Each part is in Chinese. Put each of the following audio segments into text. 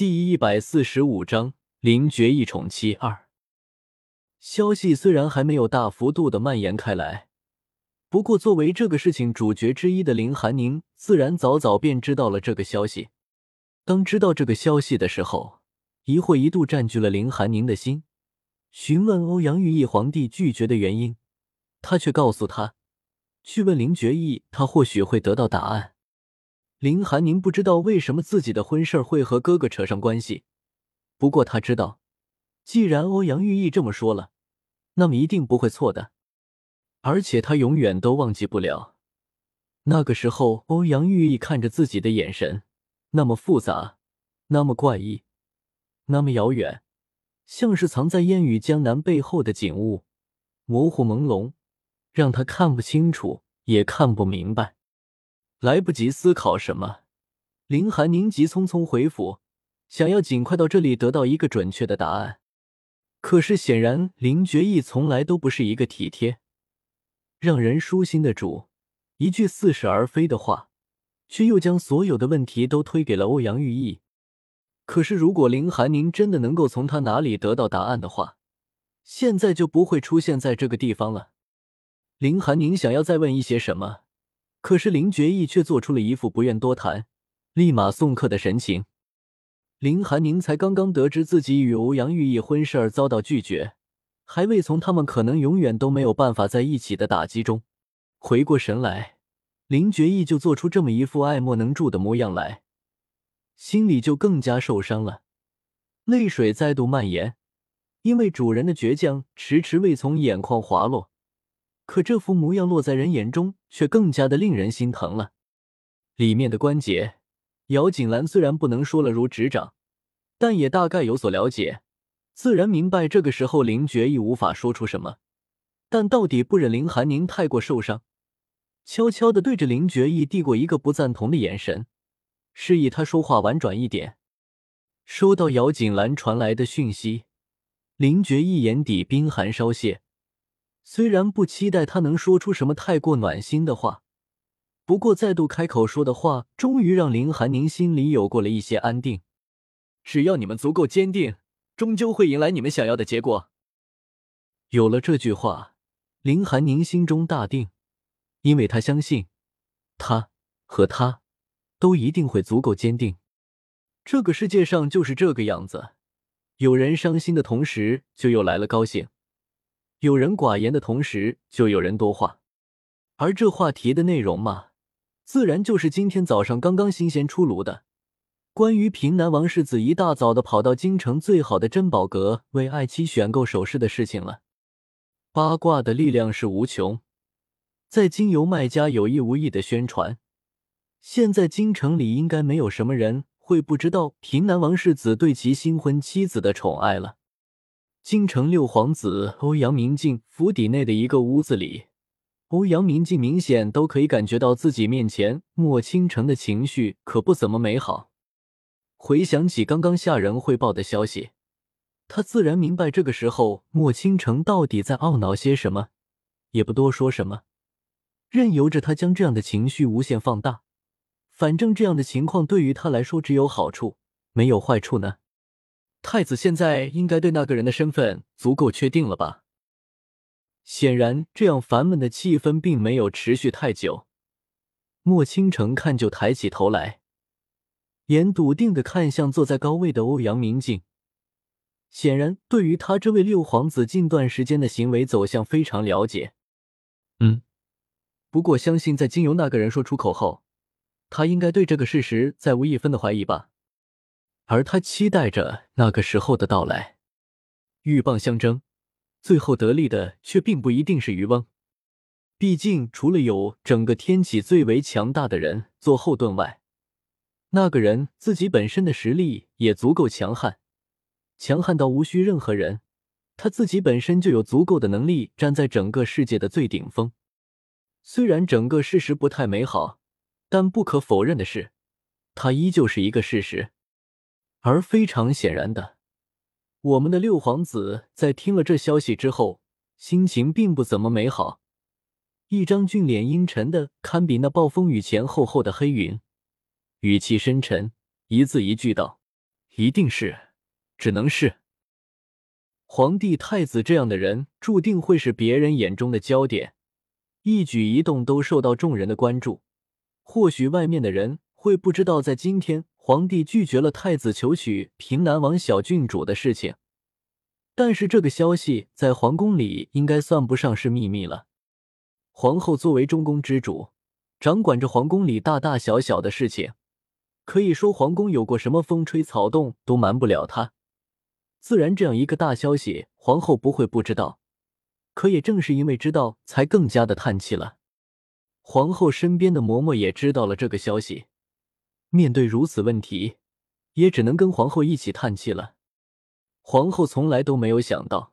第一百四十五章林觉一宠妻二。消息虽然还没有大幅度的蔓延开来，不过作为这个事情主角之一的林寒宁，自然早早便知道了这个消息。当知道这个消息的时候，疑惑一度占据了林寒宁的心。询问欧阳玉翼皇帝拒绝的原因，他却告诉他，去问林觉意，他或许会得到答案。林寒宁不知道为什么自己的婚事会和哥哥扯上关系，不过他知道，既然欧阳玉意这么说了，那么一定不会错的。而且他永远都忘记不了，那个时候欧阳玉意看着自己的眼神，那么复杂，那么怪异，那么遥远，像是藏在烟雨江南背后的景物，模糊朦胧，让他看不清楚，也看不明白。来不及思考什么，林寒宁急匆匆回府，想要尽快到这里得到一个准确的答案。可是显然林觉意从来都不是一个体贴、让人舒心的主，一句似是而非的话，却又将所有的问题都推给了欧阳玉意。可是如果林寒宁真的能够从他哪里得到答案的话，现在就不会出现在这个地方了。林寒宁想要再问一些什么？可是林觉意却做出了一副不愿多谈、立马送客的神情。林寒宁才刚刚得知自己与欧阳玉意婚事而遭到拒绝，还未从他们可能永远都没有办法在一起的打击中回过神来，林觉意就做出这么一副爱莫能助的模样来，心里就更加受伤了，泪水再度蔓延，因为主人的倔强迟迟未从眼眶滑落。可这副模样落在人眼中，却更加的令人心疼了。里面的关节，姚锦兰虽然不能说了如指掌，但也大概有所了解，自然明白这个时候林觉意无法说出什么，但到底不忍林寒宁太过受伤，悄悄的对着林觉意递过一个不赞同的眼神，示意他说话婉转一点。收到姚锦兰传来的讯息，林觉意眼底冰寒稍泄。虽然不期待他能说出什么太过暖心的话，不过再度开口说的话，终于让林寒宁心里有过了一些安定。只要你们足够坚定，终究会迎来你们想要的结果。有了这句话，林寒宁心中大定，因为他相信，他和他都一定会足够坚定。这个世界上就是这个样子，有人伤心的同时，就又来了高兴。有人寡言的同时，就有人多话，而这话题的内容嘛，自然就是今天早上刚刚新鲜出炉的，关于平南王世子一大早的跑到京城最好的珍宝阁为爱妻选购首饰的事情了。八卦的力量是无穷，在经由卖家有意无意的宣传，现在京城里应该没有什么人会不知道平南王世子对其新婚妻子的宠爱了。京城六皇子欧阳明镜府邸内的一个屋子里，欧阳明镜明显都可以感觉到自己面前莫倾城的情绪可不怎么美好。回想起刚刚下人汇报的消息，他自然明白这个时候莫倾城到底在懊恼些什么，也不多说什么，任由着他将这样的情绪无限放大。反正这样的情况对于他来说只有好处，没有坏处呢。太子现在应该对那个人的身份足够确定了吧？显然，这样烦闷的气氛并没有持续太久。莫倾城看就抬起头来，眼笃定的看向坐在高位的欧阳明镜，显然对于他这位六皇子近段时间的行为走向非常了解。嗯，不过相信在经由那个人说出口后，他应该对这个事实再无一分的怀疑吧。而他期待着那个时候的到来，鹬蚌相争，最后得利的却并不一定是渔翁。毕竟，除了有整个天启最为强大的人做后盾外，那个人自己本身的实力也足够强悍，强悍到无需任何人，他自己本身就有足够的能力站在整个世界的最顶峰。虽然整个事实不太美好，但不可否认的是，它依旧是一个事实。而非常显然的，我们的六皇子在听了这消息之后，心情并不怎么美好，一张俊脸阴沉的堪比那暴风雨前厚厚的黑云，语气深沉，一字一句道：“一定是，只能是。皇帝、太子这样的人，注定会是别人眼中的焦点，一举一动都受到众人的关注。或许外面的人会不知道，在今天皇帝拒绝了太子求娶平南王小郡主的事情，但是这个消息在皇宫里应该算不上是秘密了。皇后作为中宫之主，掌管着皇宫里大大小小的事情，可以说皇宫有过什么风吹草动都瞒不了她。自然，这样一个大消息，皇后不会不知道。可也正是因为知道，才更加的叹气了。皇后身边的嬷嬷也知道了这个消息，面对如此问题，也只能跟皇后一起叹气了。皇后从来都没有想到，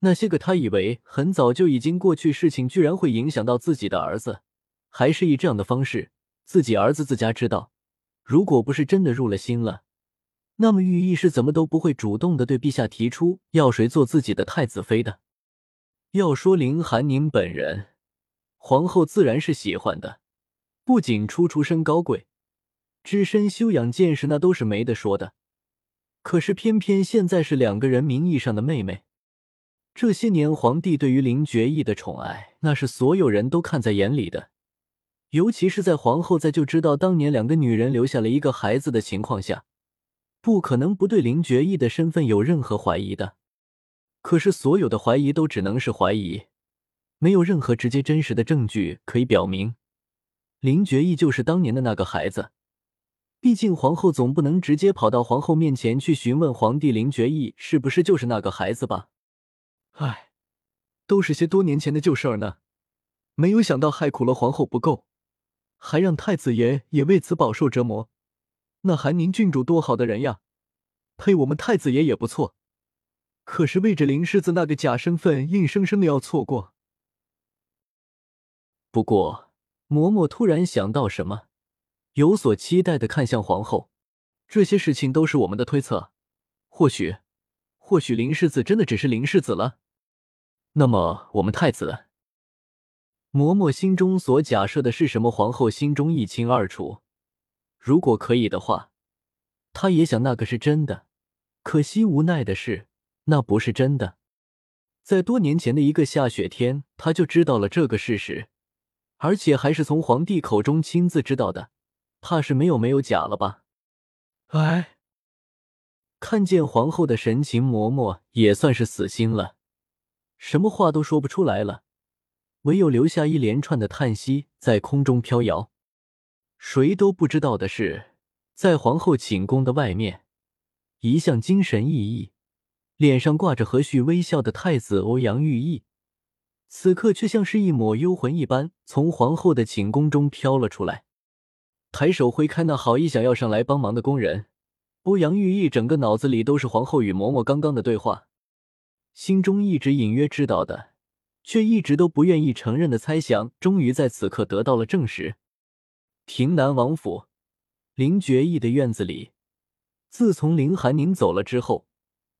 那些个她以为很早就已经过去事情，居然会影响到自己的儿子，还是以这样的方式。自己儿子自家知道，如果不是真的入了心了。那么，寓意是怎么都不会主动的对陛下提出要谁做自己的太子妃的。要说林寒宁本人，皇后自然是喜欢的，不仅出出身高贵，只身修养见识那都是没得说的。可是偏偏现在是两个人名义上的妹妹。这些年，皇帝对于林觉意的宠爱，那是所有人都看在眼里的。尤其是在皇后在就知道当年两个女人留下了一个孩子的情况下。不可能不对林觉意的身份有任何怀疑的，可是所有的怀疑都只能是怀疑，没有任何直接真实的证据可以表明林觉意就是当年的那个孩子。毕竟皇后总不能直接跑到皇后面前去询问皇帝林觉意是不是就是那个孩子吧？唉，都是些多年前的旧事儿呢，没有想到害苦了皇后不够，还让太子爷也为此饱受折磨。那韩宁郡主多好的人呀，配我们太子爷也不错。可是为着林世子那个假身份，硬生生的要错过。不过，嬷嬷突然想到什么，有所期待的看向皇后。这些事情都是我们的推测，或许，或许林世子真的只是林世子了。那么，我们太子，嬷嬷心中所假设的是什么？皇后心中一清二楚。如果可以的话，她也想那个是真的。可惜无奈的是，那不是真的。在多年前的一个下雪天，他就知道了这个事实，而且还是从皇帝口中亲自知道的。怕是没有没有假了吧？哎，看见皇后的神情，嬷嬷也算是死心了，什么话都说不出来了，唯有留下一连串的叹息在空中飘摇。谁都不知道的是，在皇后寝宫的外面，一向精神奕奕、脸上挂着和煦微笑的太子欧阳玉翼，此刻却像是一抹幽魂一般，从皇后的寝宫中飘了出来。抬手挥开那好意想要上来帮忙的工人，欧阳玉一整个脑子里都是皇后与嬷嬷刚刚的对话，心中一直隐约知道的，却一直都不愿意承认的猜想，终于在此刻得到了证实。亭南王府，林觉意的院子里，自从林寒宁走了之后，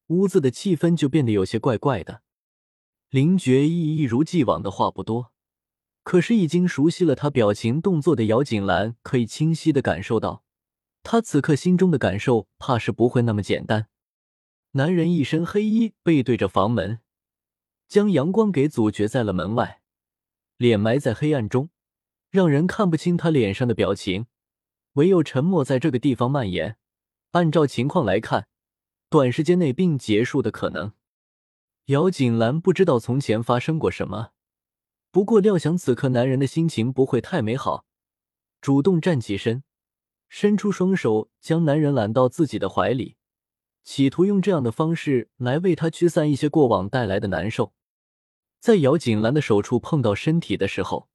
屋子的气氛就变得有些怪怪的。林觉意一如既往的话不多，可是已经熟悉了他表情动作的姚锦兰可以清晰的感受到，他此刻心中的感受怕是不会那么简单。男人一身黑衣，背对着房门，将阳光给阻绝在了门外，脸埋在黑暗中。让人看不清他脸上的表情，唯有沉默在这个地方蔓延。按照情况来看，短时间内并结束的可能。姚锦兰不知道从前发生过什么，不过料想此刻男人的心情不会太美好，主动站起身，伸出双手将男人揽到自己的怀里，企图用这样的方式来为他驱散一些过往带来的难受。在姚锦兰的手触碰到身体的时候。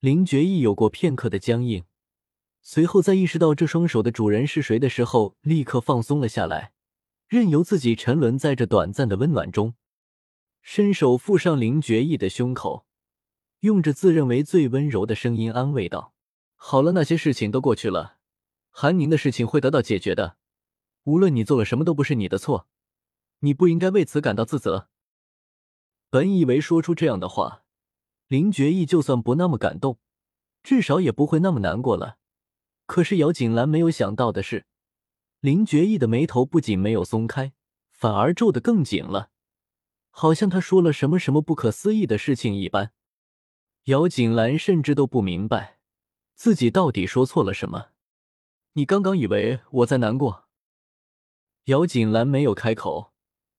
林觉意有过片刻的僵硬，随后在意识到这双手的主人是谁的时候，立刻放松了下来，任由自己沉沦在这短暂的温暖中，伸手附上林觉意的胸口，用着自认为最温柔的声音安慰道：“好了，那些事情都过去了，韩宁的事情会得到解决的。无论你做了什么，都不是你的错，你不应该为此感到自责。”本以为说出这样的话。林觉意就算不那么感动，至少也不会那么难过了。可是姚锦兰没有想到的是，林觉意的眉头不仅没有松开，反而皱得更紧了，好像他说了什么什么不可思议的事情一般。姚锦兰甚至都不明白自己到底说错了什么。你刚刚以为我在难过？姚锦兰没有开口，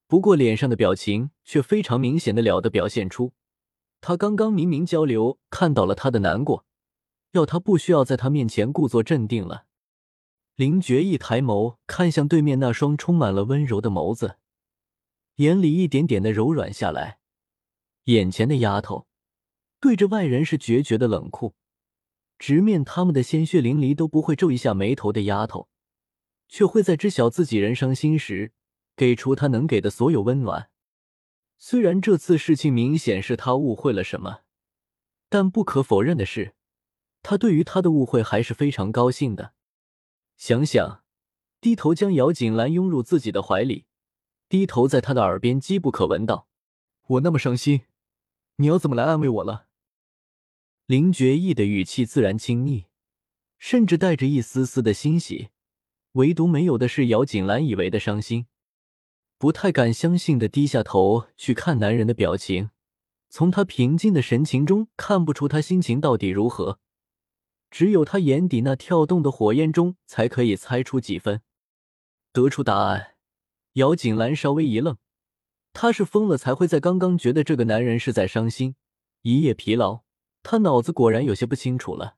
不过脸上的表情却非常明显的了的表现出，他刚刚明明交流看到了他的难过，要他不需要在他面前故作镇定了。林觉一抬眸看向对面那双充满了温柔的眸子，眼里一点点的柔软下来。眼前的丫头，对着外人是决绝的冷酷，直面他们的鲜血淋漓都不会皱一下眉头的丫头，却会在知晓自己人伤心时，给出他能给的所有温暖。虽然这次事情明显是他误会了什么，但不可否认的是，他对于他的误会还是非常高兴的。想想，低头将姚锦兰拥入自己的怀里，低头在她的耳边机不可闻道：“我那么伤心，你要怎么来安慰我了？”林觉意的语气自然亲昵，甚至带着一丝丝的欣喜，唯独没有的是姚锦兰以为的伤心，不太敢相信的低下头去看男人的表情，从他平静的神情中看不出他心情到底如何。只有他眼底那跳动的火焰中，才可以猜出几分。得出答案，姚锦兰稍微一愣，他是疯了才会在刚刚觉得这个男人是在伤心，一夜疲劳，他脑子果然有些不清楚了。